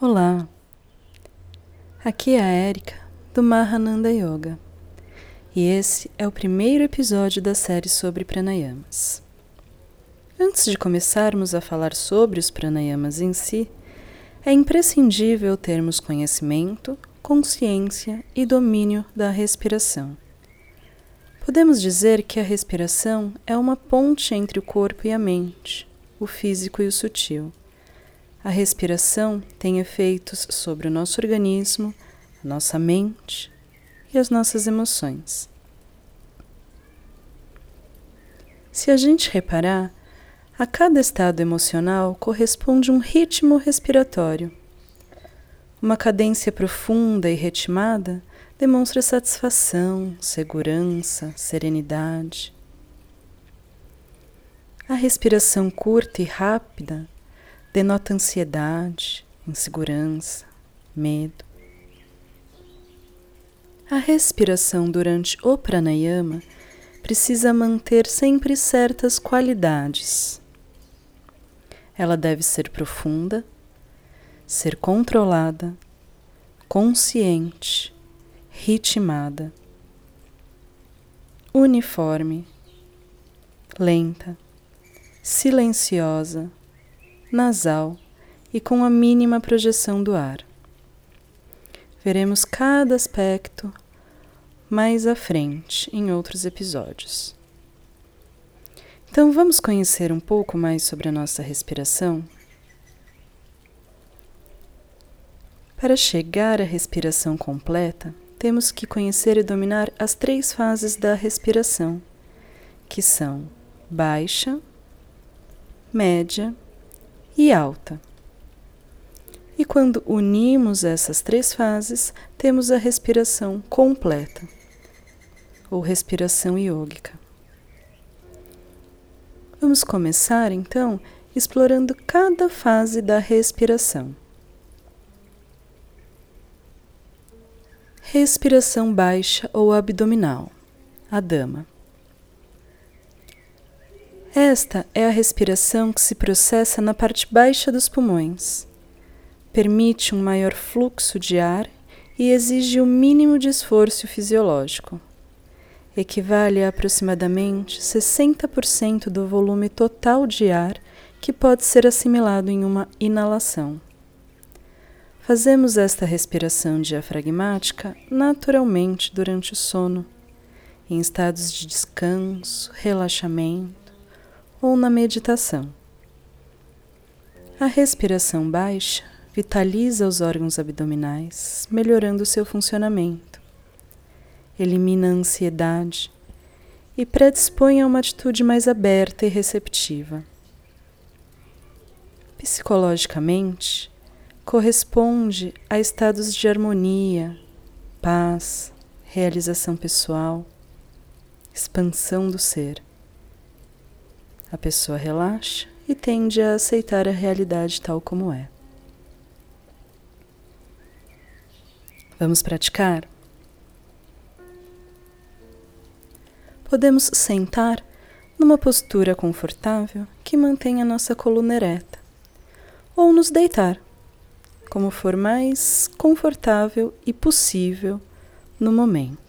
Olá, aqui é a Érica do Mahananda Yoga e esse é o primeiro episódio da série sobre pranayamas. Antes de começarmos a falar sobre os pranayamas em si, é imprescindível termos conhecimento, consciência e domínio da respiração. Podemos dizer que a respiração é uma ponte entre o corpo e a mente, o físico e o sutil a respiração tem efeitos sobre o nosso organismo, a nossa mente e as nossas emoções. Se a gente reparar, a cada estado emocional corresponde um ritmo respiratório. Uma cadência profunda e ritmada demonstra satisfação, segurança, serenidade. A respiração curta e rápida denota ansiedade, insegurança, medo. A respiração durante o pranayama precisa manter sempre certas qualidades. Ela deve ser profunda, ser controlada, consciente, ritmada, uniforme, lenta, silenciosa nasal e com a mínima projeção do ar. Veremos cada aspecto mais à frente em outros episódios. Então vamos conhecer um pouco mais sobre a nossa respiração? Para chegar à respiração completa, temos que conhecer e dominar as três fases da respiração, que são baixa, média e alta. E quando unimos essas três fases, temos a respiração completa, ou respiração iógica. Vamos começar então explorando cada fase da respiração. Respiração baixa ou abdominal, a dama. Esta é a respiração que se processa na parte baixa dos pulmões. Permite um maior fluxo de ar e exige o mínimo de esforço fisiológico. Equivale a aproximadamente 60% do volume total de ar que pode ser assimilado em uma inalação. Fazemos esta respiração diafragmática naturalmente durante o sono, em estados de descanso, relaxamento ou na meditação. A respiração baixa vitaliza os órgãos abdominais, melhorando seu funcionamento. Elimina a ansiedade e predispõe a uma atitude mais aberta e receptiva. Psicologicamente, corresponde a estados de harmonia, paz, realização pessoal, expansão do ser. A pessoa relaxa e tende a aceitar a realidade tal como é. Vamos praticar? Podemos sentar numa postura confortável que mantenha nossa coluna ereta, ou nos deitar, como for mais confortável e possível no momento.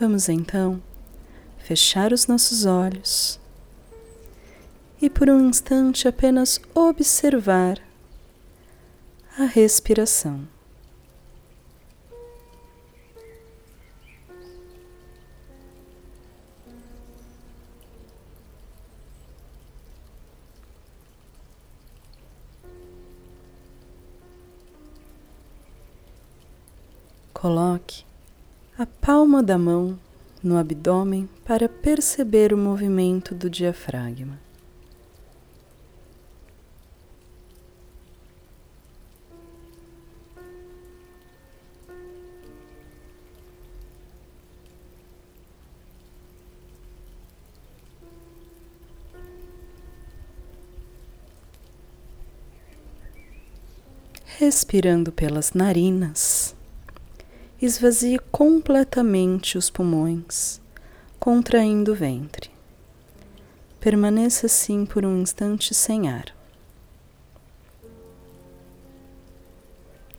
Vamos então fechar os nossos olhos e por um instante apenas observar a respiração. Coloque a palma da mão no abdômen para perceber o movimento do diafragma. Respirando pelas narinas esvazie completamente os pulmões, contraindo o ventre. Permaneça assim por um instante sem ar.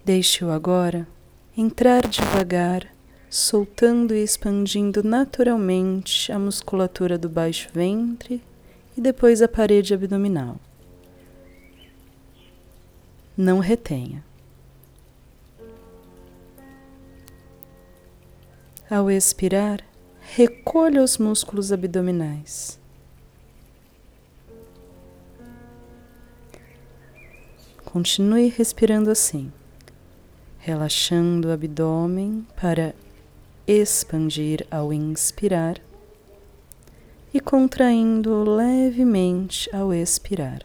Deixe-o agora entrar devagar, soltando e expandindo naturalmente a musculatura do baixo ventre e depois a parede abdominal. Não retenha. Ao expirar, recolha os músculos abdominais. Continue respirando assim, relaxando o abdômen para expandir ao inspirar e contraindo levemente ao expirar.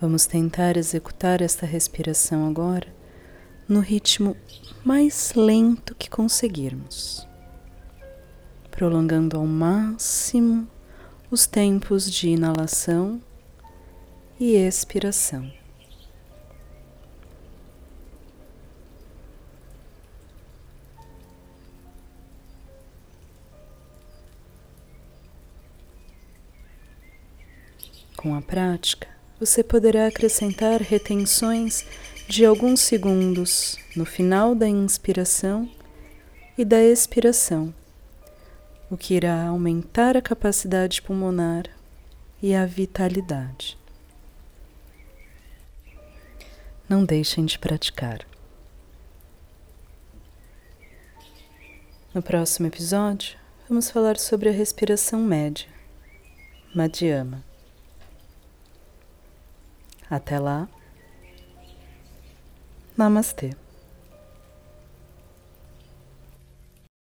Vamos tentar executar esta respiração agora no ritmo mais lento que conseguirmos, prolongando ao máximo os tempos de inalação e expiração. Com a prática, você poderá acrescentar retenções de alguns segundos no final da inspiração e da expiração, o que irá aumentar a capacidade pulmonar e a vitalidade. Não deixem de praticar. No próximo episódio, vamos falar sobre a respiração média, Madhyama. Até lá. Namastê.